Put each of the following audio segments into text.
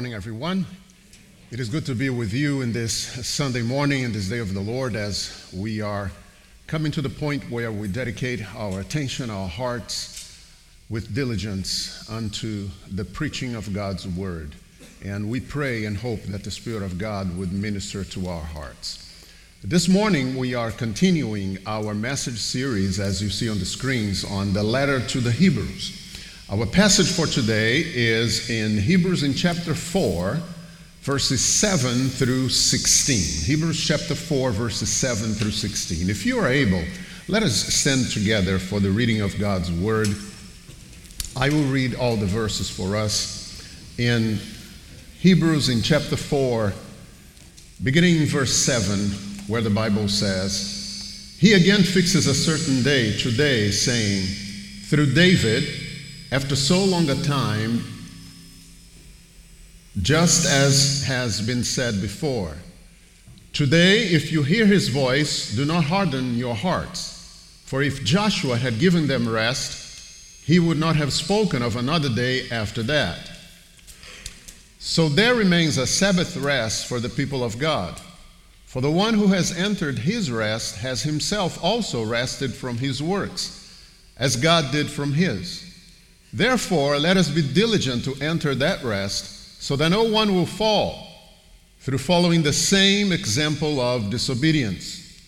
morning, everyone. It is good to be with you in this Sunday morning, in this day of the Lord, as we are coming to the point where we dedicate our attention, our hearts with diligence unto the preaching of God's word. And we pray and hope that the Spirit of God would minister to our hearts. This morning, we are continuing our message series, as you see on the screens, on the letter to the Hebrews. Our passage for today is in Hebrews in chapter 4, verses 7 through 16. Hebrews chapter 4, verses 7 through 16. If you are able, let us stand together for the reading of God's word. I will read all the verses for us. In Hebrews in chapter 4, beginning verse 7, where the Bible says, He again fixes a certain day, today, saying, Through David, after so long a time, just as has been said before. Today, if you hear his voice, do not harden your hearts. For if Joshua had given them rest, he would not have spoken of another day after that. So there remains a Sabbath rest for the people of God. For the one who has entered his rest has himself also rested from his works, as God did from his. Therefore, let us be diligent to enter that rest, so that no one will fall through following the same example of disobedience.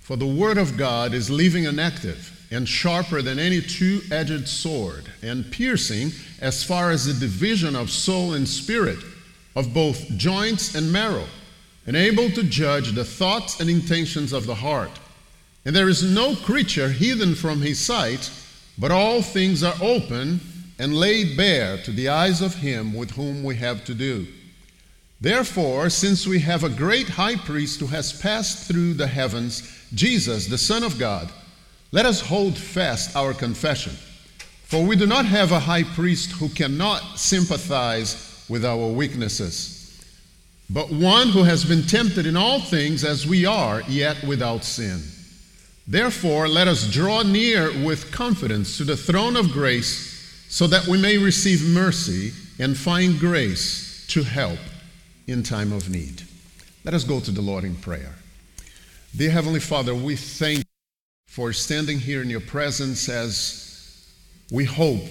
For the Word of God is living and active, and sharper than any two edged sword, and piercing as far as the division of soul and spirit, of both joints and marrow, and able to judge the thoughts and intentions of the heart. And there is no creature hidden from his sight but all things are open and laid bare to the eyes of him with whom we have to do. Therefore, since we have a great high priest who has passed through the heavens, Jesus, the Son of God, let us hold fast our confession. For we do not have a high priest who cannot sympathize with our weaknesses, but one who has been tempted in all things as we are, yet without sin. Therefore, let us draw near with confidence to the throne of grace so that we may receive mercy and find grace to help in time of need. Let us go to the Lord in prayer. Dear Heavenly Father, we thank you for standing here in your presence as we hope,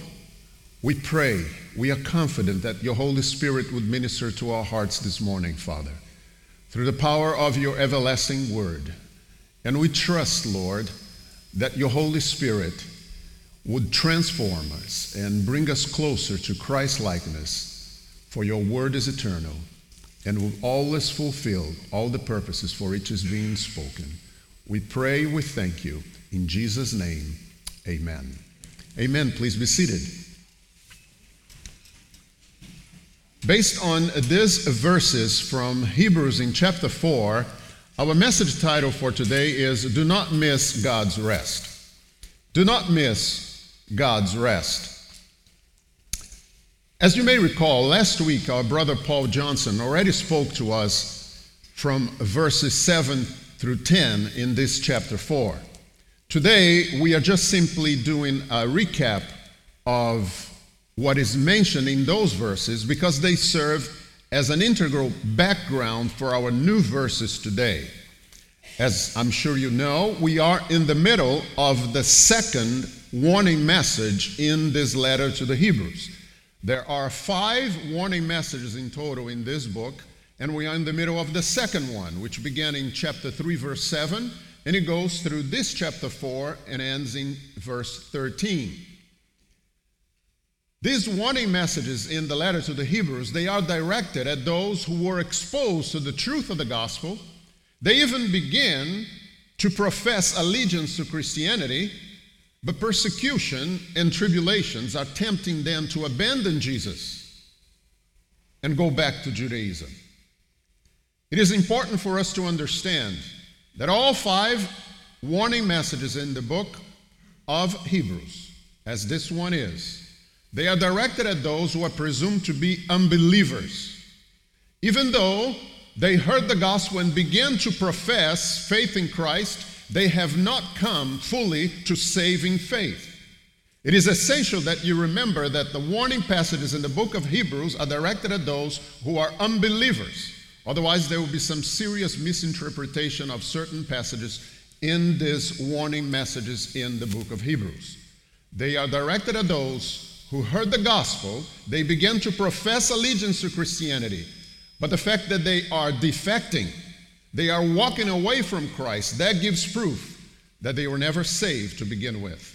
we pray, we are confident that your Holy Spirit would minister to our hearts this morning, Father, through the power of your everlasting word. And we trust, Lord, that your Holy Spirit would transform us and bring us closer to Christ likeness, for your word is eternal and will always fulfill all the purposes for which is being spoken. We pray, we thank you. In Jesus' name, amen. Amen. Please be seated. Based on these verses from Hebrews in chapter 4, our message title for today is Do Not Miss God's Rest. Do not miss God's rest. As you may recall, last week our brother Paul Johnson already spoke to us from verses 7 through 10 in this chapter 4. Today we are just simply doing a recap of what is mentioned in those verses because they serve as an integral background for our new verses today. As I'm sure you know, we are in the middle of the second warning message in this letter to the Hebrews. There are five warning messages in total in this book, and we are in the middle of the second one, which began in chapter 3, verse 7, and it goes through this chapter 4 and ends in verse 13. These warning messages in the letter to the Hebrews, they are directed at those who were exposed to the truth of the gospel. They even begin to profess allegiance to Christianity, but persecution and tribulations are tempting them to abandon Jesus and go back to Judaism. It is important for us to understand that all five warning messages in the book of Hebrews, as this one is, they are directed at those who are presumed to be unbelievers. Even though they heard the gospel and began to profess faith in Christ, they have not come fully to saving faith. It is essential that you remember that the warning passages in the book of Hebrews are directed at those who are unbelievers. Otherwise, there will be some serious misinterpretation of certain passages in these warning messages in the book of Hebrews. They are directed at those who heard the gospel, they began to profess allegiance to Christianity, but the fact that they are defecting, they are walking away from Christ, that gives proof that they were never saved to begin with.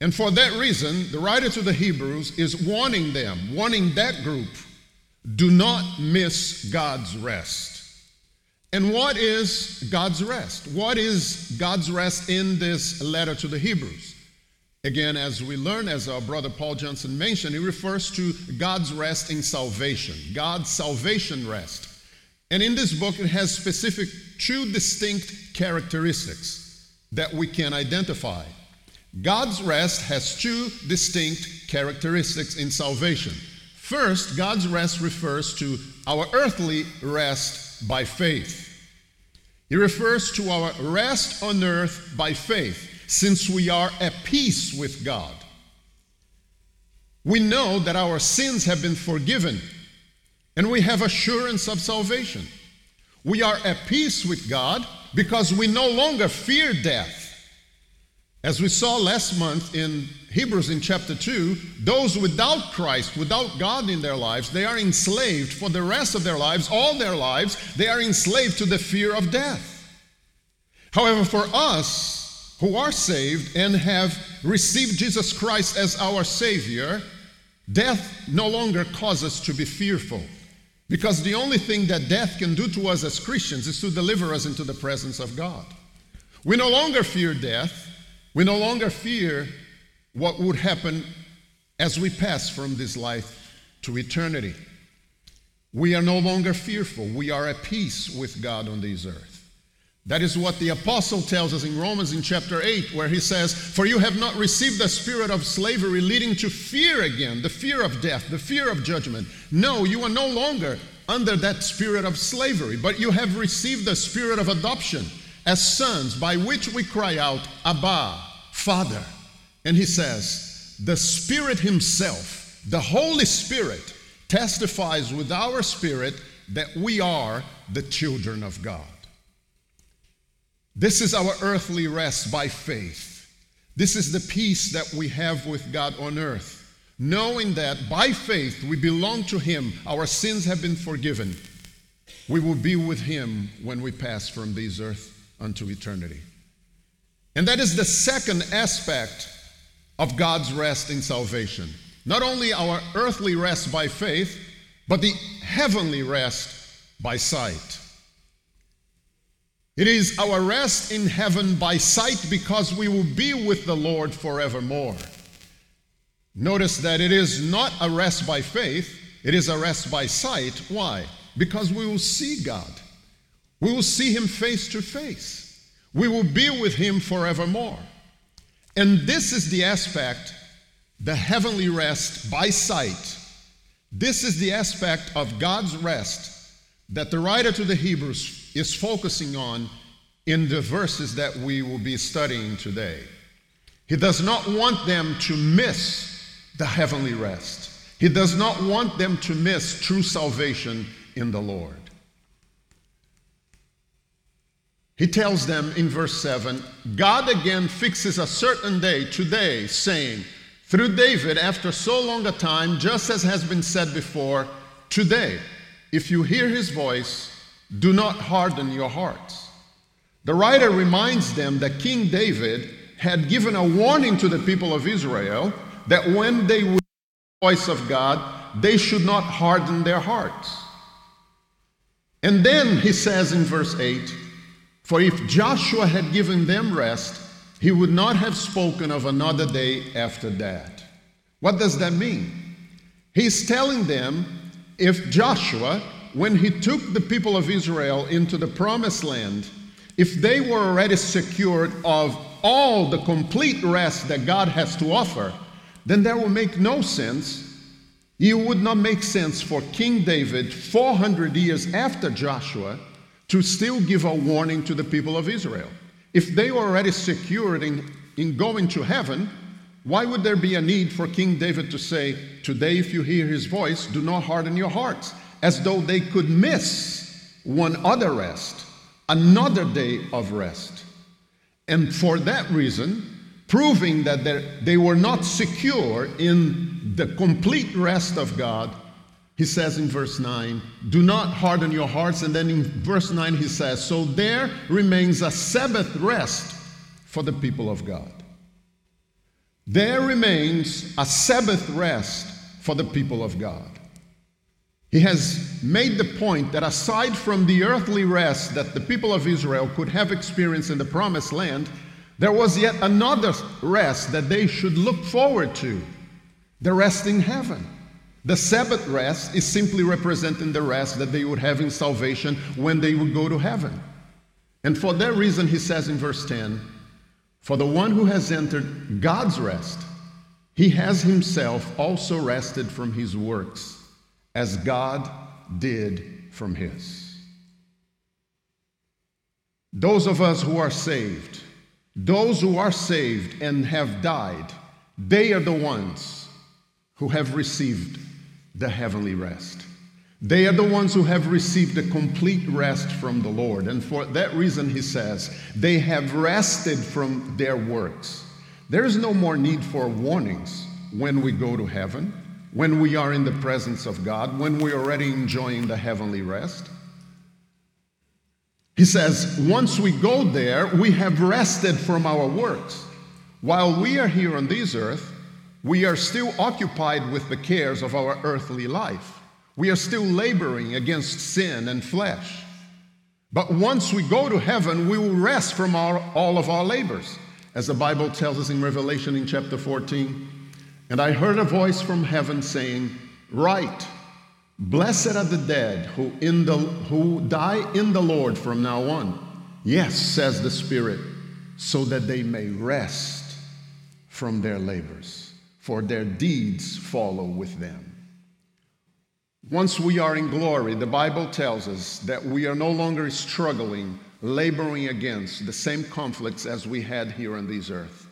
And for that reason, the writer to the Hebrews is warning them, warning that group, do not miss God's rest. And what is God's rest? What is God's rest in this letter to the Hebrews? Again, as we learn, as our brother Paul Johnson mentioned, he refers to God's rest in salvation, God's salvation rest. And in this book, it has specific two distinct characteristics that we can identify. God's rest has two distinct characteristics in salvation. First, God's rest refers to our earthly rest by faith. It refers to our rest on earth by faith, since we are at peace with God. We know that our sins have been forgiven, and we have assurance of salvation. We are at peace with God because we no longer fear death. As we saw last month in Hebrews in chapter 2, those without Christ, without God in their lives, they are enslaved for the rest of their lives, all their lives, they are enslaved to the fear of death. However, for us who are saved and have received Jesus Christ as our Savior, death no longer causes us to be fearful. Because the only thing that death can do to us as Christians is to deliver us into the presence of God. We no longer fear death we no longer fear what would happen as we pass from this life to eternity. We are no longer fearful. We are at peace with God on this earth. That is what the apostle tells us in Romans in chapter 8, where he says, For you have not received the spirit of slavery leading to fear again, the fear of death, the fear of judgment. No, you are no longer under that spirit of slavery, but you have received the spirit of adoption as sons, by which we cry out, Abba, Father. And he says, The Spirit Himself, the Holy Spirit, testifies with our spirit that we are the children of God. This is our earthly rest by faith. This is the peace that we have with God on earth, knowing that by faith we belong to Him, our sins have been forgiven. We will be with Him when we pass from this earth unto eternity. And that is the second aspect of God's rest in salvation. Not only our earthly rest by faith, but the heavenly rest by sight. It is our rest in heaven by sight because we will be with the Lord forevermore. Notice that it is not a rest by faith, it is a rest by sight. Why? Because we will see God. We will see Him face to face. We will be with him forevermore. And this is the aspect, the heavenly rest by sight. This is the aspect of God's rest that the writer to the Hebrews is focusing on in the verses that we will be studying today. He does not want them to miss the heavenly rest. He does not want them to miss true salvation in the Lord. He tells them in verse 7 God again fixes a certain day, today, saying, through David, after so long a time, just as has been said before, today, if you hear his voice, do not harden your hearts. The writer reminds them that King David had given a warning to the people of Israel that when they would hear the voice of God, they should not harden their hearts. And then he says in verse 8, for if Joshua had given them rest, he would not have spoken of another day after that. What does that mean? He's telling them if Joshua, when he took the people of Israel into the promised land, if they were already secured of all the complete rest that God has to offer, then that would make no sense. It would not make sense for King David 400 years after Joshua to still give a warning to the people of Israel. If they were already secured in, in going to heaven, Why would there be a need for King David to say, Today, if you hear his voice, do not harden your hearts, as though they could miss one other rest, another day of rest? And for that reason, proving that they were not secure in the complete rest of God, he says in verse 9, Do not harden your hearts. And then in verse 9, he says, So there remains a Sabbath rest for the people of God. There remains a Sabbath rest for the people of God. He has made the point that aside from the earthly rest that the people of Israel could have experienced in the promised land, there was yet another rest that they should look forward to the rest in heaven. The Sabbath rest is simply representing the rest that they would have in salvation when they would go to heaven. And for that reason, he says in verse 10 For the one who has entered God's rest, he has himself also rested from his works, as God did from his. Those of us who are saved, those who are saved and have died, they are the ones who have received the heavenly rest. They are the ones who have received a complete rest from the Lord. And for that reason, he says, they have rested from their works. There is no more need for warnings when we go to heaven, when we are in the presence of God, when we're already enjoying the heavenly rest. He says, once we go there, we have rested from our works. While we are here on this earth, we are still occupied with the cares of our earthly life. We are still laboring against sin and flesh. But once we go to heaven, we will rest from our, all of our labors. As the Bible tells us in Revelation in chapter 14, and I heard a voice from heaven saying, Write, Blessed are the dead who, in the, who die in the Lord from now on. Yes, says the Spirit, so that they may rest from their labors, for their deeds follow with them. Once we are in glory, the Bible tells us that we are no longer struggling, laboring against the same conflicts as we had here on this earth.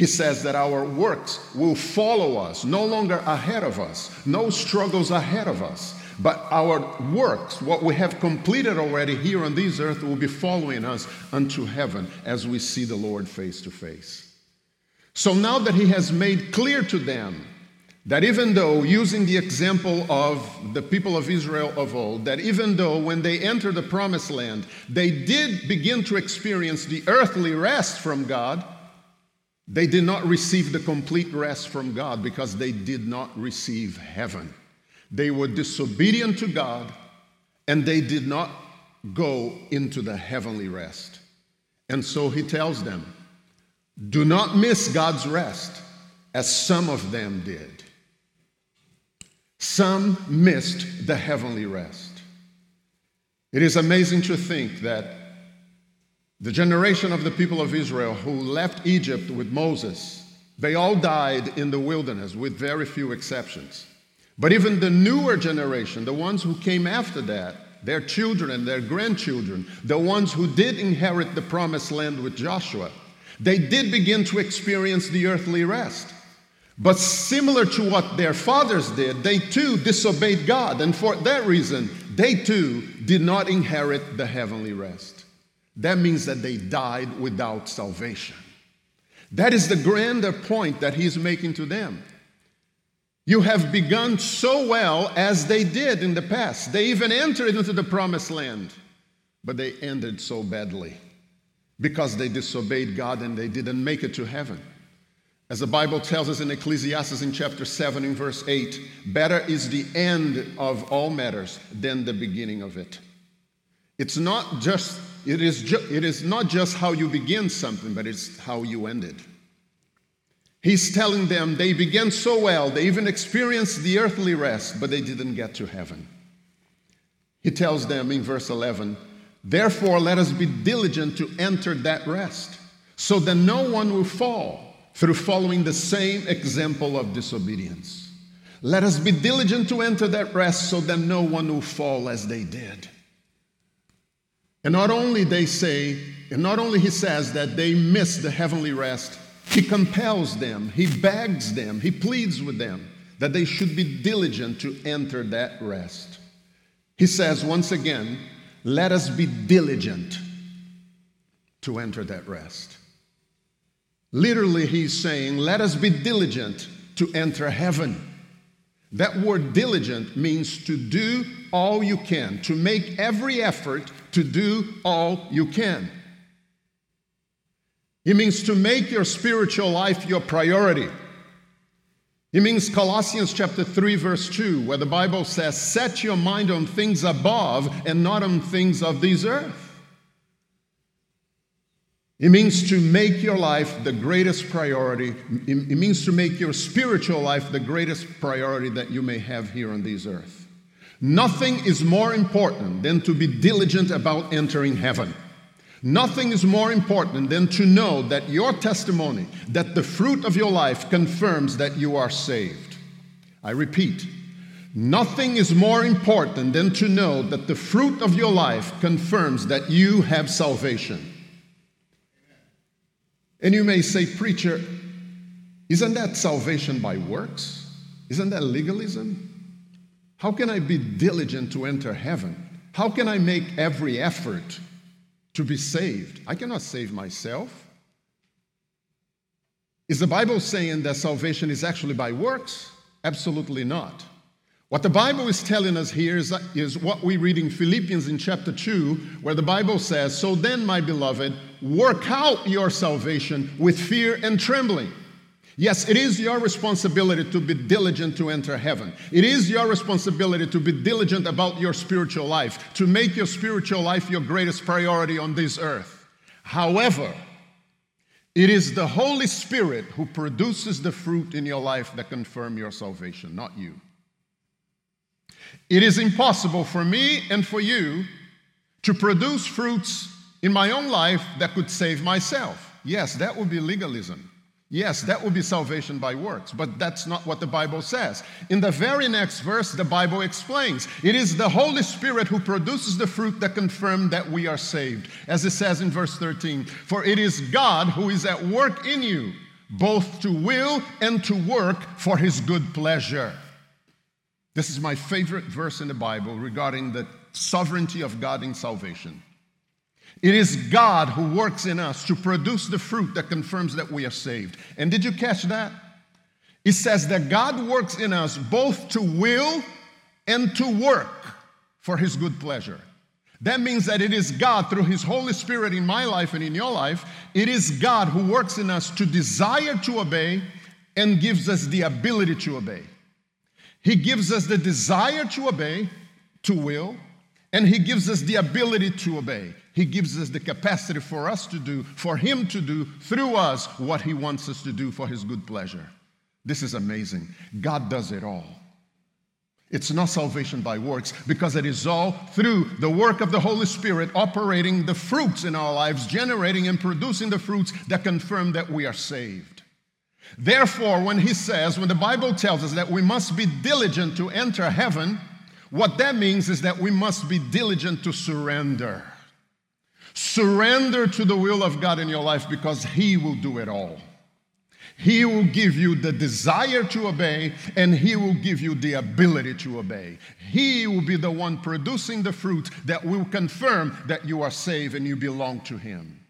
He says that our works will follow us, no longer ahead of us, no struggles ahead of us. But our works, what we have completed already here on this earth, will be following us unto heaven as we see the Lord face to face. So now that He has made clear to them that even though, using the example of the people of Israel of old, that even though when they entered the promised land, they did begin to experience the earthly rest from God they did not receive the complete rest from God because they did not receive heaven. They were disobedient to God and they did not go into the heavenly rest. And so he tells them, do not miss God's rest as some of them did. Some missed the heavenly rest. It is amazing to think that the generation of the people of Israel who left Egypt with Moses, they all died in the wilderness with very few exceptions. But even the newer generation, the ones who came after that, their children and their grandchildren, the ones who did inherit the promised land with Joshua, they did begin to experience the earthly rest. But similar to what their fathers did, they too disobeyed God. And for that reason, they too did not inherit the heavenly rest. That means that they died without salvation. That is the grander point that he's making to them. You have begun so well as they did in the past. They even entered into the promised land, but they ended so badly because they disobeyed God and they didn't make it to heaven. As the Bible tells us in Ecclesiastes in chapter 7 in verse 8, better is the end of all matters than the beginning of it. It's not just it is, ju- it is not just how you begin something, but it's how you end it. He's telling them they began so well, they even experienced the earthly rest, but they didn't get to heaven. He tells them in verse 11, Therefore, let us be diligent to enter that rest, so that no one will fall through following the same example of disobedience. Let us be diligent to enter that rest, so that no one will fall as they did. And not only they say, and not only he says that they miss the heavenly rest He compels them, he begs them, he pleads with them that they should be diligent to enter that rest. He says once again, let us be diligent to enter that rest. Literally, he's saying, let us be diligent to enter heaven. That word diligent means to do all you can, to make every effort to do all you can. It means to make your spiritual life your priority. It means Colossians chapter 3 verse 2 where the Bible says set your mind on things above and not on things of this earth. It means to make your life the greatest priority. It means to make your spiritual life the greatest priority that you may have here on this earth. Nothing is more important than to be diligent about entering heaven. Nothing is more important than to know that your testimony, that the fruit of your life confirms that you are saved. I repeat, nothing is more important than to know that the fruit of your life confirms that you have salvation. And you may say, Preacher, isn't that salvation by works? Isn't that legalism? How can I be diligent to enter heaven? How can I make every effort to be saved? I cannot save myself. Is the Bible saying that salvation is actually by works? Absolutely not. What the Bible is telling us here is, is what we read in Philippians in chapter 2, where the Bible says, So then, my beloved, work out your salvation with fear and trembling. Yes, it is your responsibility to be diligent to enter heaven. It is your responsibility to be diligent about your spiritual life, to make your spiritual life your greatest priority on this earth. However, it is the Holy Spirit who produces the fruit in your life that confirm your salvation, not you. It is impossible for me and for you to produce fruits in my own life that could save myself. Yes, that would be legalism. Yes, that would be salvation by works, but that's not what the Bible says. In the very next verse, the Bible explains it is the Holy Spirit who produces the fruit that confirm that we are saved. As it says in verse 13, for it is God who is at work in you, both to will and to work for his good pleasure. This is my favorite verse in the Bible regarding the sovereignty of God in salvation. It is God who works in us to produce the fruit that confirms that we are saved. And did you catch that? It says that God works in us both to will and to work for his good pleasure. That means that it is God, through His Holy Spirit in my life and in your life, it is God who works in us to desire to obey and gives us the ability to obey. He gives us the desire to obey, to will, and He gives us the ability to obey. He gives us the capacity for us to do, for Him to do through us what He wants us to do for His good pleasure. This is amazing. God does it all. It's not salvation by works because it is all through the work of the Holy Spirit operating the fruits in our lives, generating and producing the fruits that confirm that we are saved. Therefore, when he says, when the Bible tells us that we must be diligent to enter heaven, what that means is that we must be diligent to surrender. Surrender to the will of God in your life because He will do it all. He will give you the desire to obey and He will give you the ability to obey. He will be the one producing the fruit that will confirm that you are saved and you belong to Him.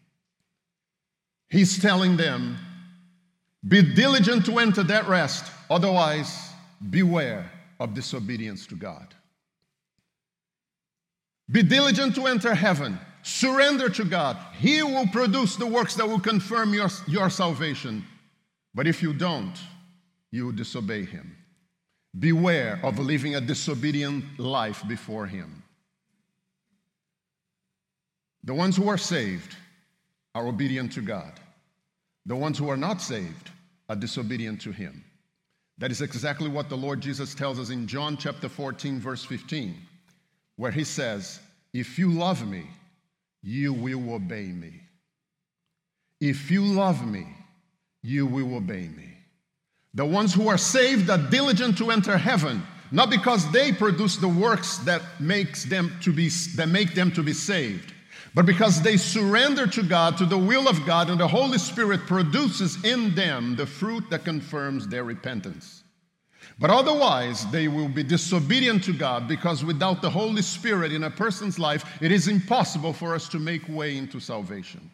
He's telling them, be diligent to enter that rest, otherwise, beware of disobedience to God. Be diligent to enter heaven. Surrender to God. He will produce the works that will confirm your, your salvation. But if you don't, you will disobey Him. Beware of living a disobedient life before Him. The ones who are saved are obedient to God. The ones who are not saved are disobedient to him. That is exactly what the Lord Jesus tells us in John chapter 14, verse 15, where he says, If you love me, you will obey me. If you love me, you will obey me. The ones who are saved are diligent to enter heaven, not because they produce the works that makes them to be that make them to be saved, but because they surrender to God, to the will of God, and the Holy Spirit produces in them the fruit that confirms their repentance. But otherwise, they will be disobedient to God because without the Holy Spirit in a person's life, it is impossible for us to make way into salvation.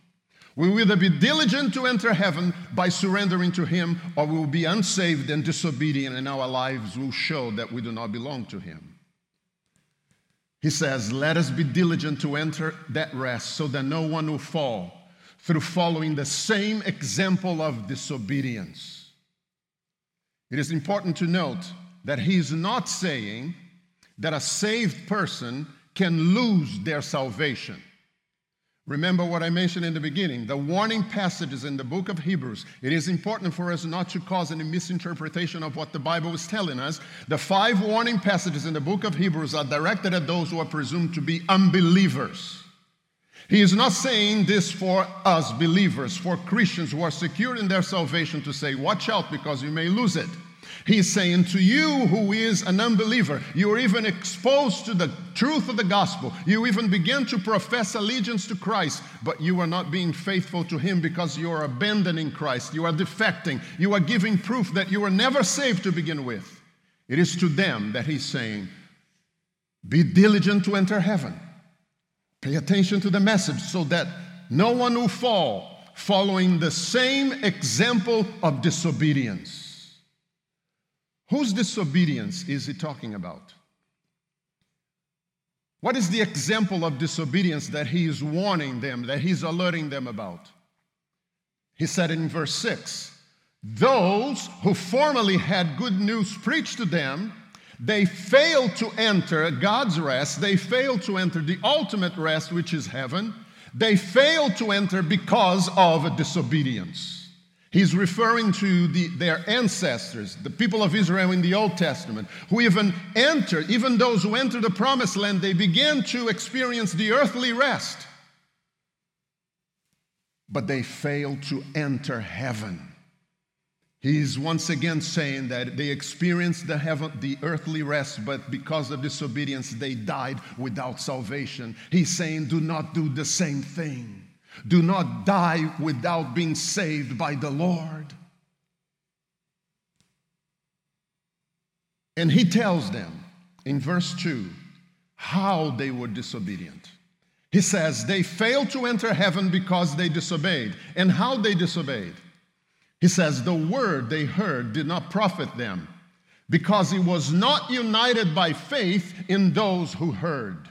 We will either be diligent to enter heaven by surrendering to Him, or we will be unsaved and disobedient, and our lives will show that we do not belong to Him. He says, Let us be diligent to enter that rest so that no one will fall through following the same example of disobedience. It is important to note that he is not saying that a saved person can lose their salvation. Remember what I mentioned in the beginning the warning passages in the book of Hebrews. It is important for us not to cause any misinterpretation of what the Bible is telling us. The five warning passages in the book of Hebrews are directed at those who are presumed to be unbelievers. He is not saying this for us believers, for Christians who are secure in their salvation, to say, Watch out because you may lose it. He's saying to you who is an unbeliever, you're even exposed to the truth of the gospel. You even begin to profess allegiance to Christ, but you are not being faithful to Him because you are abandoning Christ. You are defecting. You are giving proof that you were never saved to begin with. It is to them that He's saying, Be diligent to enter heaven. Pay attention to the message so that no one will fall following the same example of disobedience. Whose disobedience is he talking about? What is the example of disobedience that he is warning them, that he's alerting them about? He said in verse 6 Those who formerly had good news preached to them, they fail to enter God's rest. They fail to enter the ultimate rest, which is heaven. They fail to enter because of disobedience. He's referring to the, their ancestors, the people of Israel in the Old Testament, who even entered, even those who entered the promised land, they began to experience the earthly rest. But they failed to enter heaven. He's once again saying that they experienced the, heaven, the earthly rest, but because of disobedience, they died without salvation. He's saying, do not do the same thing. Do not die without being saved by the Lord. And he tells them in verse 2 how they were disobedient. He says, They failed to enter heaven because they disobeyed. And how they disobeyed? He says, The word they heard did not profit them because it was not united by faith in those who heard.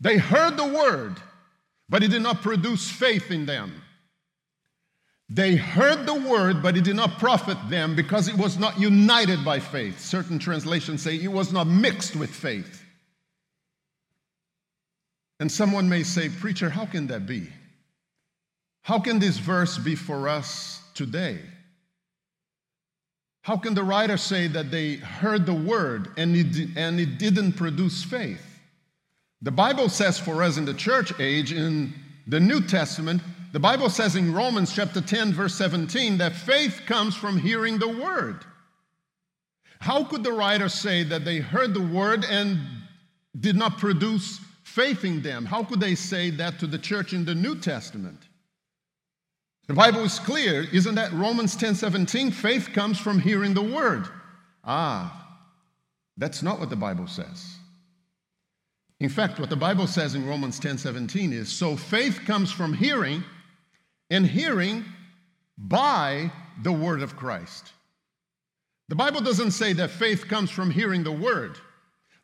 They heard the word, but it did not produce faith in them. They heard the word, but it did not profit them because it was not united by faith. Certain translations say it was not mixed with faith. And someone may say, Preacher, how can that be? How can this verse be for us today? How can the writer say that they heard the word and it, and it didn't produce faith? The Bible says for us in the church age, in the New Testament, the Bible says in Romans chapter 10, verse 17, that faith comes from hearing the word. How could the writer say that they heard the word and did not produce faith in them? How could they say that to the church in the New Testament? The Bible is clear, isn't that Romans 10 17? Faith comes from hearing the word. Ah, that's not what the Bible says. In fact, what the Bible says in Romans 10 17 is so faith comes from hearing, and hearing by the word of Christ. The Bible doesn't say that faith comes from hearing the word.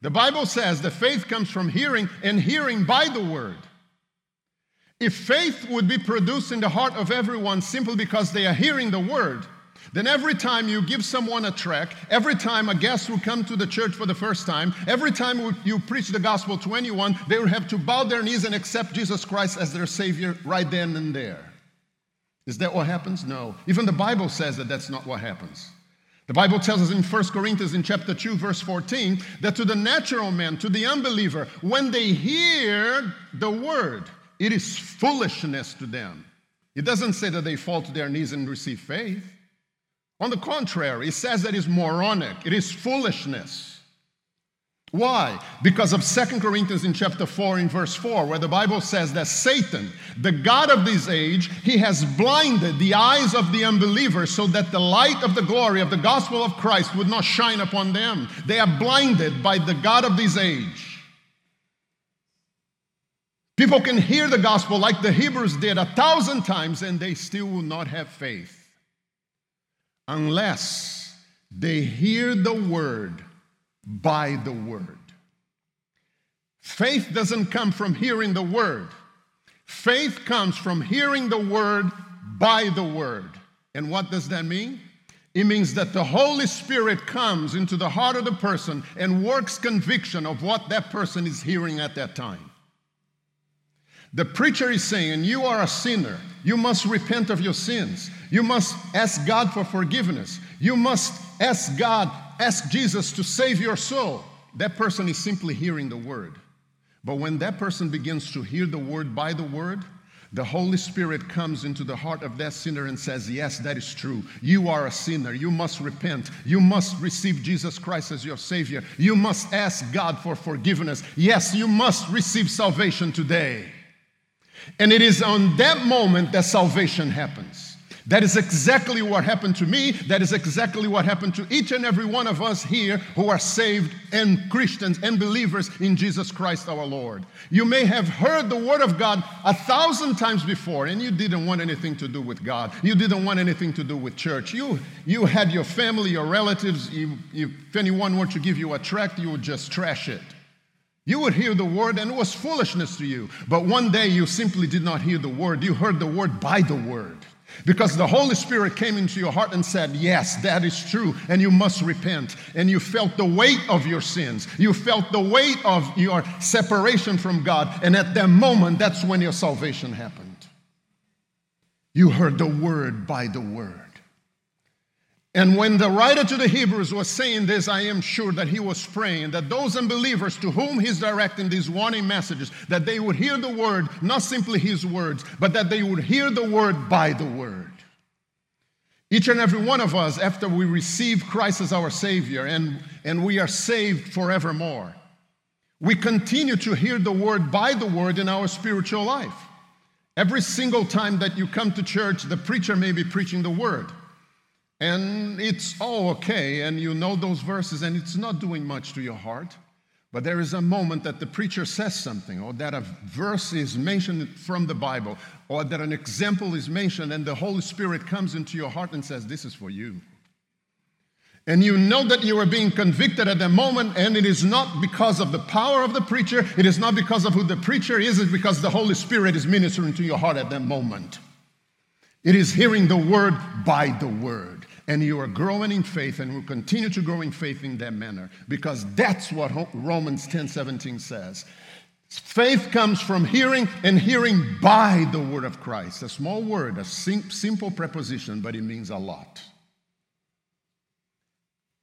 The Bible says that faith comes from hearing and hearing by the word. If faith would be produced in the heart of everyone simply because they are hearing the word, then every time you give someone a track, every time a guest will come to the church for the first time, every time you preach the gospel to anyone, they will have to bow their knees and accept Jesus Christ as their Savior right then and there. Is that what happens? No. Even the Bible says that that's not what happens. The Bible tells us in 1 Corinthians in chapter 2 verse 14 that to the natural man, to the unbeliever, when they hear the word, it is foolishness to them. It doesn't say that they fall to their knees and receive faith. On the contrary, it says that it's moronic, it is foolishness. Why? Because of 2 Corinthians in chapter 4 in verse 4 where the Bible says that Satan, the god of this age, he has blinded the eyes of the unbelievers so that the light of the glory of the gospel of Christ would not shine upon them. They are blinded by the god of this age. People can hear the gospel like the Hebrews did a thousand times and they still will not have faith unless they hear the word by the word. Faith doesn't come from hearing the word, faith comes from hearing the word by the word. And what does that mean? It means that the Holy Spirit comes into the heart of the person and works conviction of what that person is hearing at that time. The preacher is saying, You are a sinner. You must repent of your sins. You must ask God for forgiveness. You must ask God ask Jesus to save your soul, that person is simply hearing the word. But when that person begins to hear the word by the word, the Holy Spirit comes into the heart of that sinner and says, Yes, that is true. You are a sinner. You must repent. You must receive Jesus Christ as your Savior. You must ask God for forgiveness. Yes, you must receive salvation today. And it is on that moment that salvation happens. That is exactly what happened to me. That is exactly what happened to each and every one of us here who are saved and Christians and believers in Jesus Christ our Lord. You may have heard the Word of God a thousand times before and you didn't want anything to do with God. You didn't want anything to do with church. You, you had your family, your relatives. You, if anyone were to give you a tract, you would just trash it. You would hear the word and it was foolishness to you. But one day you simply did not hear the word. You heard the word by the word. Because the Holy Spirit came into your heart and said, Yes, that is true, and you must repent. And you felt the weight of your sins. You felt the weight of your separation from God. And at that moment, that's when your salvation happened. You heard the word by the word. And when the writer to the Hebrews was saying this, I am sure that he was praying that those unbelievers to whom he's directing these warning messages, that they would hear the word, not simply his words, but that they would hear the word by the word. Each and every one of us, after we receive Christ as our Savior and, and we are saved forevermore, we continue to hear the word by the word in our spiritual life. Every single time that you come to church, the preacher may be preaching the word and it's all okay, and you know those verses, and it's not doing much to your heart. But there is a moment that the preacher says something, or that a verse is mentioned from the Bible, or that an example is mentioned, and the Holy Spirit comes into your heart and says, This is for you. And you know that you are being convicted at that moment, and it is not because of the power of the preacher, it is not because of who the preacher is, it's because the Holy Spirit is ministering to your heart at that moment. It is hearing the word by the word and you are growing in faith and will continue to grow in faith in that manner because that's what Romans 10 17 says. Faith comes from hearing and hearing by the word of Christ. A small word, a sim- simple preposition, but it means a lot.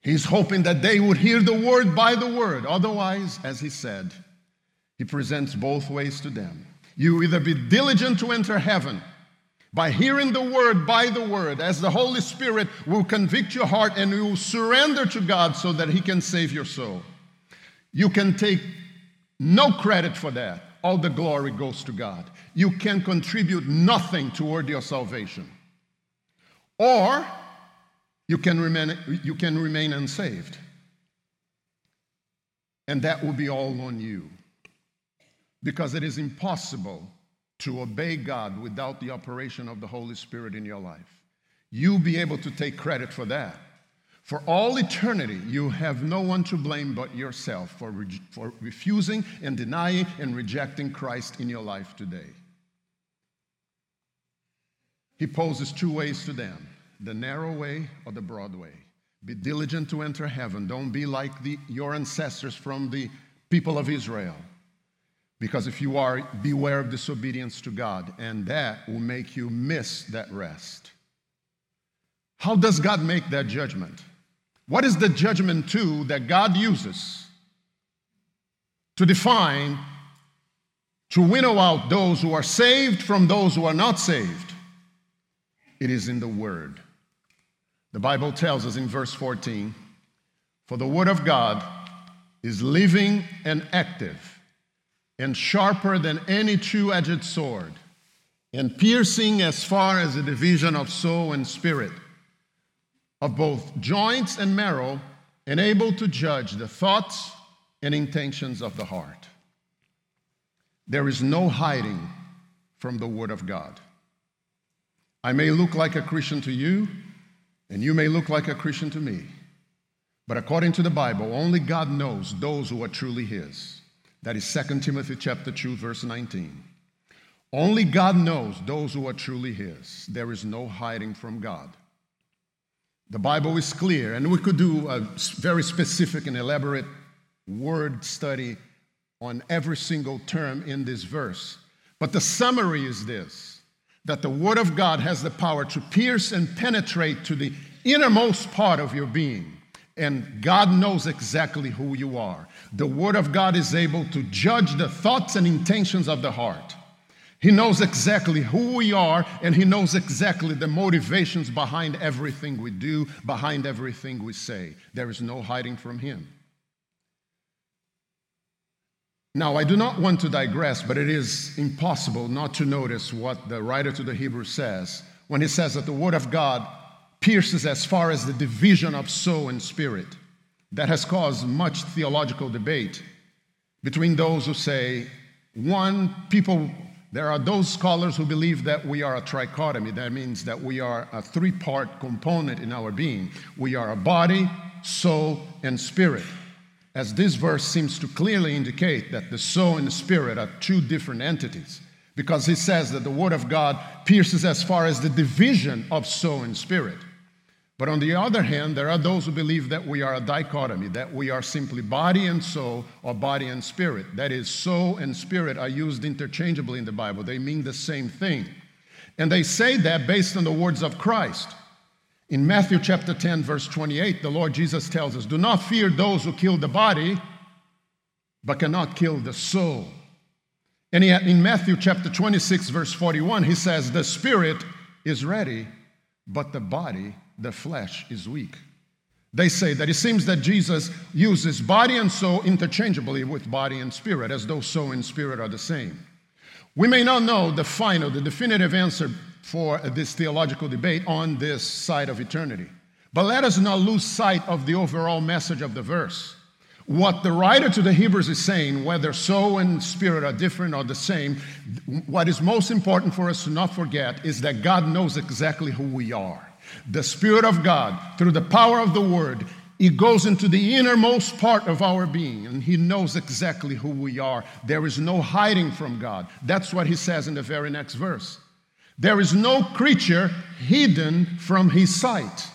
He's hoping that they would hear the word by the word. Otherwise, as he said, he presents both ways to them. You either be diligent to enter heaven by hearing the word by the word, as the Holy Spirit will convict your heart and you will surrender to God so that He can save your soul. You can take no credit for that. All the glory goes to God. You can contribute nothing toward your salvation. Or you can remain, you can remain unsaved. And that will be all on you. Because it is impossible to obey God without the operation of the Holy Spirit in your life. You'll be able to take credit for that. For all eternity, you have no one to blame but yourself for, re- for refusing and denying and rejecting Christ in your life today. He poses two ways to them the narrow way or the broad way. Be diligent to enter heaven. Don't be like the, your ancestors from the people of Israel because if you are, beware of disobedience to God, and that will make you miss that rest. How does God make that judgment? What is the judgment tool that God uses to define, to winnow out those who are saved from those who are not saved? It is in the Word. The Bible tells us in verse 14 For the Word of God is living and active, and sharper than any two edged sword, and piercing as far as the division of soul and spirit, of both joints and marrow, and able to judge the thoughts and intentions of the heart. There is no hiding from the Word of God. I may look like a Christian to you, and you may look like a Christian to me. But according to the Bible, only God knows those who are truly His. That is 2 Timothy chapter 2, verse 19. Only God knows those who are truly His. There is no hiding from God. The Bible is clear, and we could do a very specific and elaborate word study on every single term in this verse. But the summary is this that the Word of God has the power to pierce and penetrate to the innermost part of your being. And God knows exactly who you are. The Word of God is able to judge the thoughts and intentions of the heart. He knows exactly who we are, and He knows exactly the motivations behind everything we do, behind everything we say. There is no hiding from Him. Now, I do not want to digress, but it is impossible not to notice what the writer to the Hebrews says when he says that the Word of God pierces as far as the division of soul and spirit. That has caused much theological debate between those who say, one, people, there are those scholars who believe that we are a trichotomy. That means that we are a three part component in our being. We are a body, soul, and spirit as this verse seems to clearly indicate that the soul and the spirit are two different entities, because he says that the Word of God pierces as far as the division of soul and spirit. But on the other hand, there are those who believe that we are a dichotomy, that we are simply body and soul or body and spirit. That is, soul and spirit are used interchangeably in the Bible, they mean the same thing. And they say that based on the words of Christ. In Matthew chapter 10, verse 28, the Lord Jesus tells us, Do not fear those who kill the body, but cannot kill the soul. And yet in Matthew chapter 26, verse 41, he says, The spirit is ready, but the body, the flesh, is weak. They say that it seems that Jesus uses body and soul interchangeably with body and spirit, as though soul and spirit are the same. We may not know the final, the definitive answer for this theological debate on this side of eternity. But let us not lose sight of the overall message of the verse. What the writer to the Hebrews is saying, whether soul and spirit are different or the same, what is most important for us to not forget is that God knows exactly who we are. The Spirit of God, through the power of the Word, it goes into the innermost part of our being, and He knows exactly who we are. There is no hiding from God. That's what He says in the very next verse. There is no creature hidden from his sight,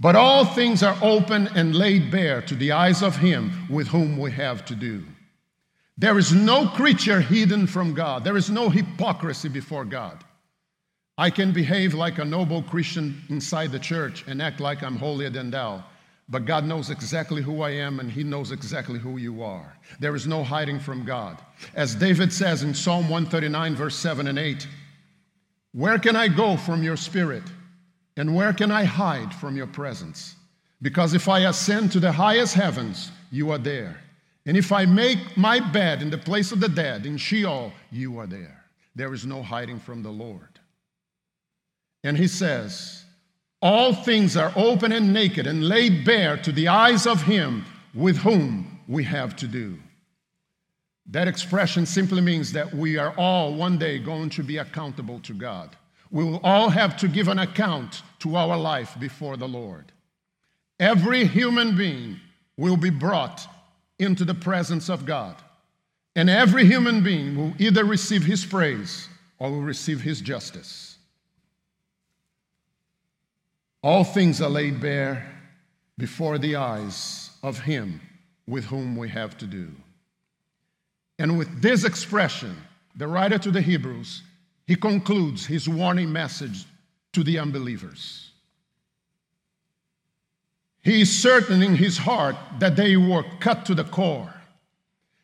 but all things are open and laid bare to the eyes of him with whom we have to do. There is no creature hidden from God. There is no hypocrisy before God. I can behave like a noble Christian inside the church and act like I'm holier than thou. But God knows exactly who I am and He knows exactly who you are. There is no hiding from God. As David says in Psalm 139, verse 7 and 8, where can I go from your spirit? And where can I hide from your presence? Because if I ascend to the highest heavens, you are there. And if I make my bed in the place of the dead, in Sheol, you are there. There is no hiding from the Lord. And he says, All things are open and naked and laid bare to the eyes of him with whom we have to do. That expression simply means that we are all one day going to be accountable to God. We will all have to give an account to our life before the Lord. Every human being will be brought into the presence of God. And every human being will either receive his praise or will receive his justice. All things are laid bare before the eyes of him with whom we have to do. And with this expression, the writer to the Hebrews, he concludes his warning message to the unbelievers. He is certain in his heart that they were cut to the core.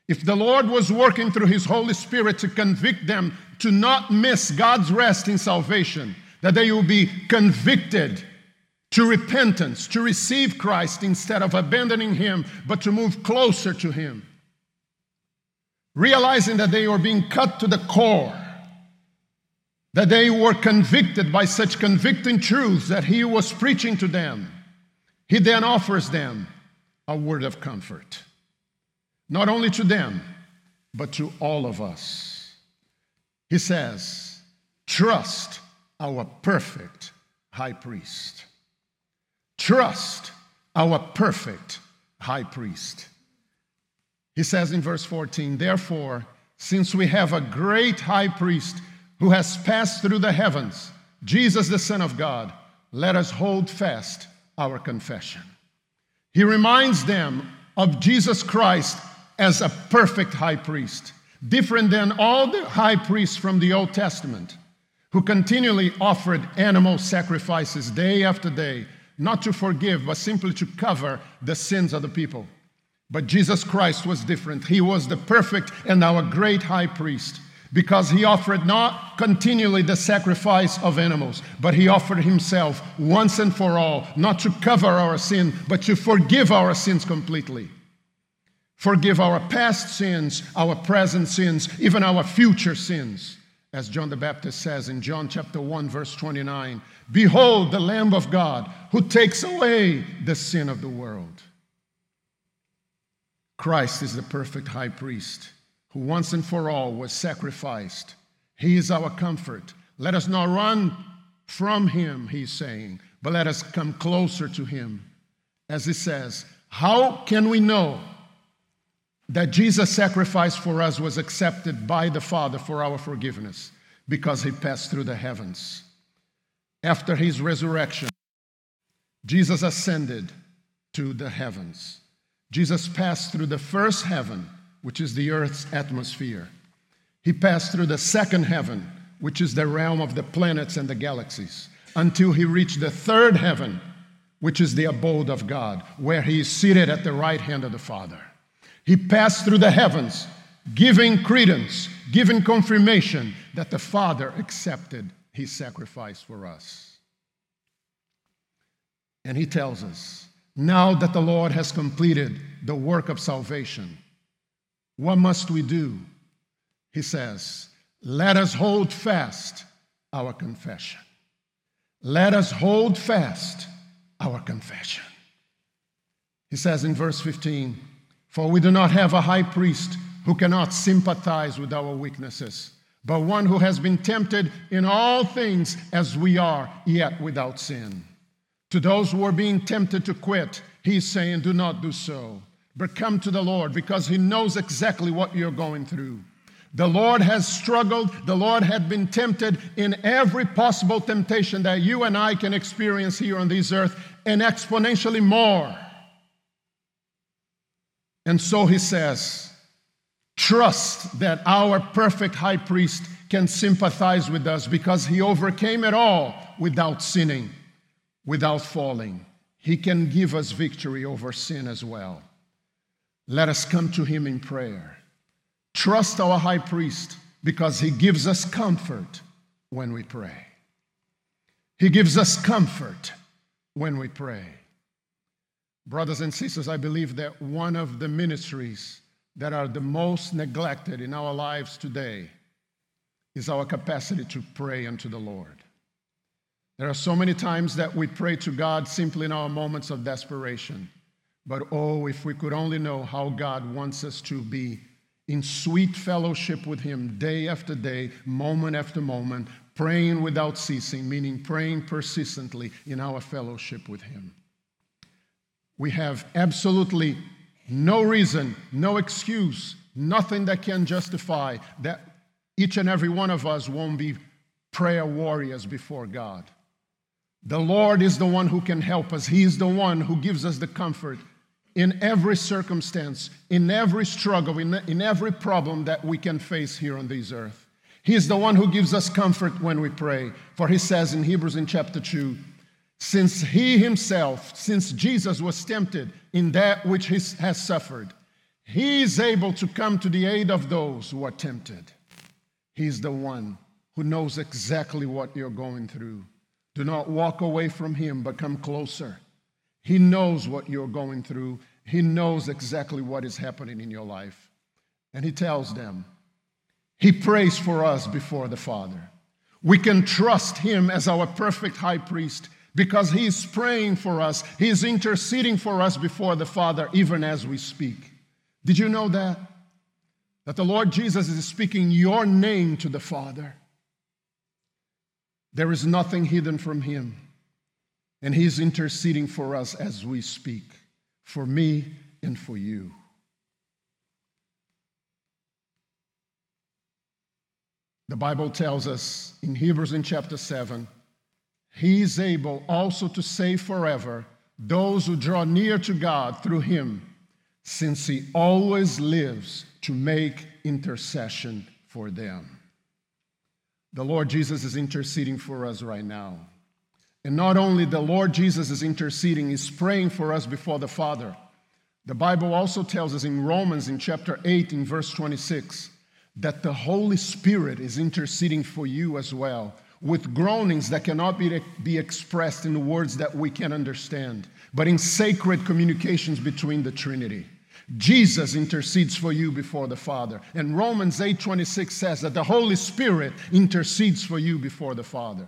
If the Lord was working through his Holy Spirit to convict them to not miss God's rest in salvation, that they will be convicted to repentance, to receive Christ instead of abandoning Him, but to move closer to Him. Realizing that they were being cut to the core, that they were convicted by such convicting truths that He was preaching to them, He then offers them a word of comfort, not only to them, but to all of us. He says, Trust our perfect high priest. Trust our perfect high priest. He says in verse 14, Therefore, since we have a great high priest who has passed through the heavens, Jesus, the Son of God, let us hold fast our confession. He reminds them of Jesus Christ as a perfect high priest, different than all the high priests from the Old Testament, who continually offered animal sacrifices day after day, not to forgive, but simply to cover the sins of the people. But Jesus Christ was different. He was the perfect and our great high priest because he offered not continually the sacrifice of animals, but he offered himself once and for all, not to cover our sin, but to forgive our sins completely. Forgive our past sins, our present sins, even our future sins. As John the Baptist says in John chapter 1, verse 29 Behold, the Lamb of God who takes away the sin of the world. Christ is the perfect high priest who once and for all was sacrificed. He is our comfort. Let us not run from him, he's saying, but let us come closer to him. As he says, How can we know that Jesus' sacrifice for us was accepted by the Father for our forgiveness? Because he passed through the heavens. After his resurrection, Jesus ascended to the heavens. Jesus passed through the first heaven, which is the earth's atmosphere. He passed through the second heaven, which is the realm of the planets and the galaxies, until he reached the third heaven, which is the abode of God, where he is seated at the right hand of the Father. He passed through the heavens, giving credence, giving confirmation that the Father accepted his sacrifice for us. And he tells us now that the Lord has completed the work of salvation, what must we do? He says, Let us hold fast our confession. Let us hold fast our confession. He says in verse 15, For we do not have a high priest who cannot sympathize with our weaknesses, but one who has been tempted in all things as we are, yet without sin. To those who are being tempted to quit, he's saying, Do not do so, but come to the Lord because he knows exactly what you're going through. The Lord has struggled, the Lord had been tempted in every possible temptation that you and I can experience here on this earth, and exponentially more. And so he says, Trust that our perfect high priest can sympathize with us because he overcame it all without sinning without falling. He can give us victory over sin as well. Let us come to Him in prayer. Trust our high priest because He gives us comfort when we pray. He gives us comfort when we pray. Brothers and sisters, I believe that one of the ministries that are the most neglected in our lives today is our capacity to pray unto the Lord. There are so many times that we pray to God simply in our moments of desperation. But oh, if we could only know how God wants us to be in sweet fellowship with Him day after day, moment after moment, praying without ceasing, meaning praying persistently in our fellowship with Him. We have absolutely no reason, no excuse, nothing that can justify that each and every one of us won't be prayer warriors before God. The Lord is the one who can help us. He is the one who gives us the comfort in every circumstance, in every struggle, in, in every problem that we can face here on this earth. He is the one who gives us comfort when we pray. For he says in Hebrews in chapter 2 since he himself, since Jesus was tempted in that which he has suffered, he is able to come to the aid of those who are tempted. He's the one who knows exactly what you're going through Do not walk away from Him, but come closer. He knows what you're going through, He knows exactly what is happening in your life. And He tells them, He prays for us before the Father. We can trust Him as our perfect high priest because He is praying for us, He is interceding for us before the Father, even as we speak. Did you know that? That the Lord Jesus is speaking your name to the Father. There is nothing hidden from Him. And He's interceding for us as we speak, for me and for you. The Bible tells us in Hebrews in chapter 7 He is able also to save forever those who draw near to God through Him, since He always lives to make intercession for them. The Lord Jesus is interceding for us right now. And not only the Lord Jesus is interceding, He's praying for us before the Father. The Bible also tells us in Romans, in chapter 8, in verse 26, that the Holy Spirit is interceding for you as well, with groanings that cannot be, be expressed in words that we can understand, but in sacred communications between the Trinity. Jesus intercedes for you before the Father. And Romans 8:26 says that the Holy Spirit intercedes for you before the Father.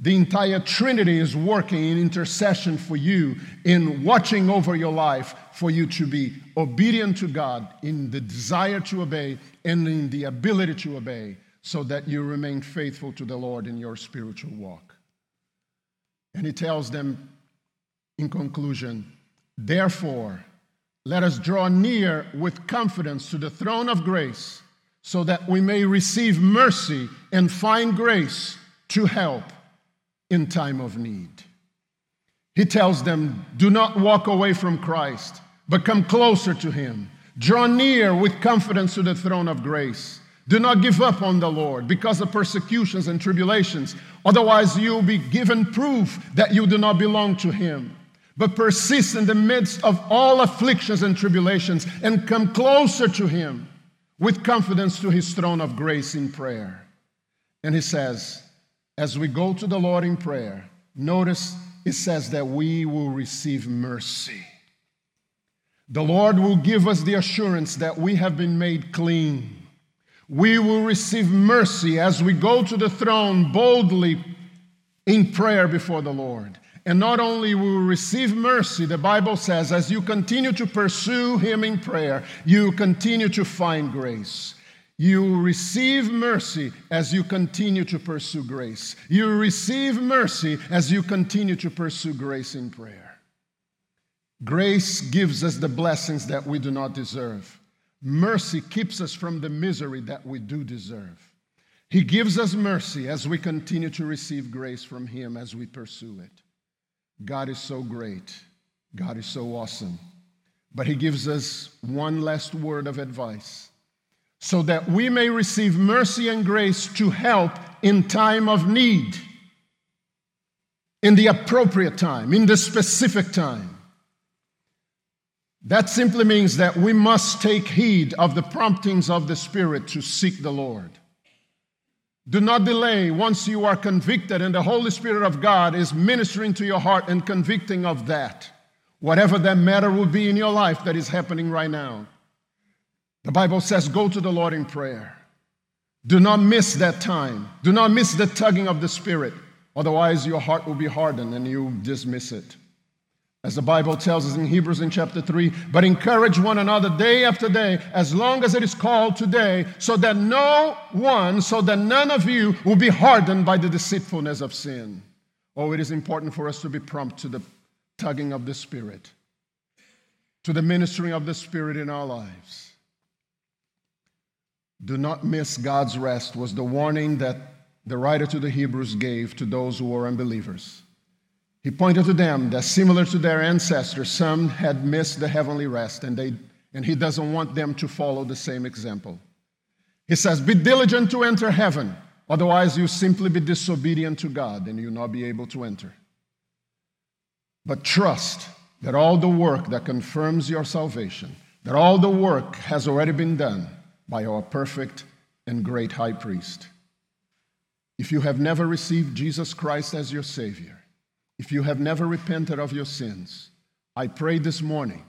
The entire Trinity is working in intercession for you, in watching over your life, for you to be obedient to God in the desire to obey and in the ability to obey, so that you remain faithful to the Lord in your spiritual walk. And he tells them in conclusion, therefore, let us draw near with confidence to the throne of grace so that we may receive mercy and find grace to help in time of need. He tells them, Do not walk away from Christ, but come closer to Him. Draw near with confidence to the throne of grace. Do not give up on the Lord because of persecutions and tribulations. Otherwise, you'll be given proof that you do not belong to Him but persist in the midst of all afflictions and tribulations and come closer to Him with confidence to His throne of grace in prayer. And He says, as we go to the Lord in prayer, notice it says that we will receive mercy. The Lord will give us the assurance that we have been made clean. We will receive mercy as we go to the throne boldly in prayer before the Lord. And not only will we receive mercy, the Bible says, as you continue to pursue Him in prayer, you continue to find grace. You receive mercy as you continue to pursue grace. You receive mercy as you continue to pursue grace in prayer. Grace gives us the blessings that we do not deserve. Mercy keeps us from the misery that we do deserve. He gives us mercy as we continue to receive grace from Him as we pursue it. God is so great. God is so awesome. But He gives us one last word of advice so that we may receive mercy and grace to help in time of need, in the appropriate time, in the specific time. That simply means that we must take heed of the promptings of the Spirit to seek the Lord. Do not delay once you are convicted, and the Holy Spirit of God is ministering to your heart and convicting of that, whatever that matter will be in your life that is happening right now. The Bible says, Go to the Lord in prayer. Do not miss that time. Do not miss the tugging of the Spirit. Otherwise, your heart will be hardened and you dismiss it as the Bible tells us in Hebrews in chapter 3, but encourage one another day after day, as long as it is called today, so that no one, so that none of you will be hardened by the deceitfulness of sin. Oh, it is important for us to be prompt to the tugging of the Spirit, to the ministering of the Spirit in our lives. Do not miss God's rest, was the warning that the writer to the Hebrews gave to those who were unbelievers. He pointed to them that similar to their ancestors, some had missed the heavenly rest, and, they, and he doesn't want them to follow the same example. He says, Be diligent to enter heaven, otherwise, you simply be disobedient to God and you'll not be able to enter. But trust that all the work that confirms your salvation, that all the work has already been done by our perfect and great high priest. If you have never received Jesus Christ as your Savior, if you have never repented of your sins, I pray this morning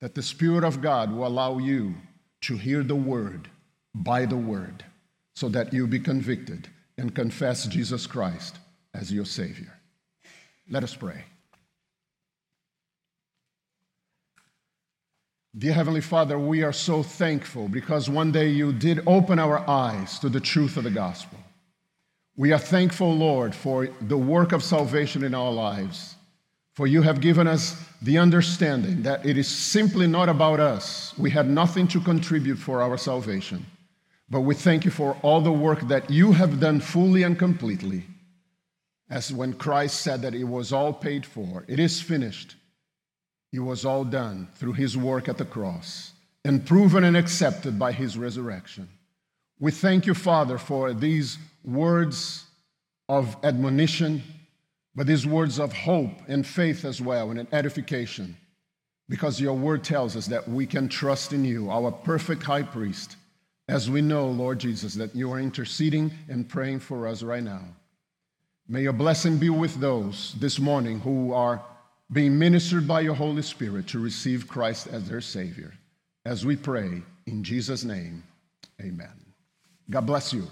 that the Spirit of God will allow you to hear the Word by the Word so that you be convicted and confess Jesus Christ as your Savior. Let us pray. Dear Heavenly Father, we are so thankful because one day you did open our eyes to the truth of the gospel. We are thankful, Lord, for the work of salvation in our lives, for you have given us the understanding that it is simply not about us. We had nothing to contribute for our salvation, but we thank you for all the work that you have done fully and completely. As when Christ said that it was all paid for, it is finished. It was all done through his work at the cross and proven and accepted by his resurrection. We thank you, Father, for these words of admonition, but these words of hope and faith as well, and an edification, because your word tells us that we can trust in you, our perfect high priest, as we know, Lord Jesus, that you are interceding and praying for us right now. May your blessing be with those this morning who are being ministered by your Holy Spirit to receive Christ as their Savior. As we pray in Jesus' name, amen. God bless you.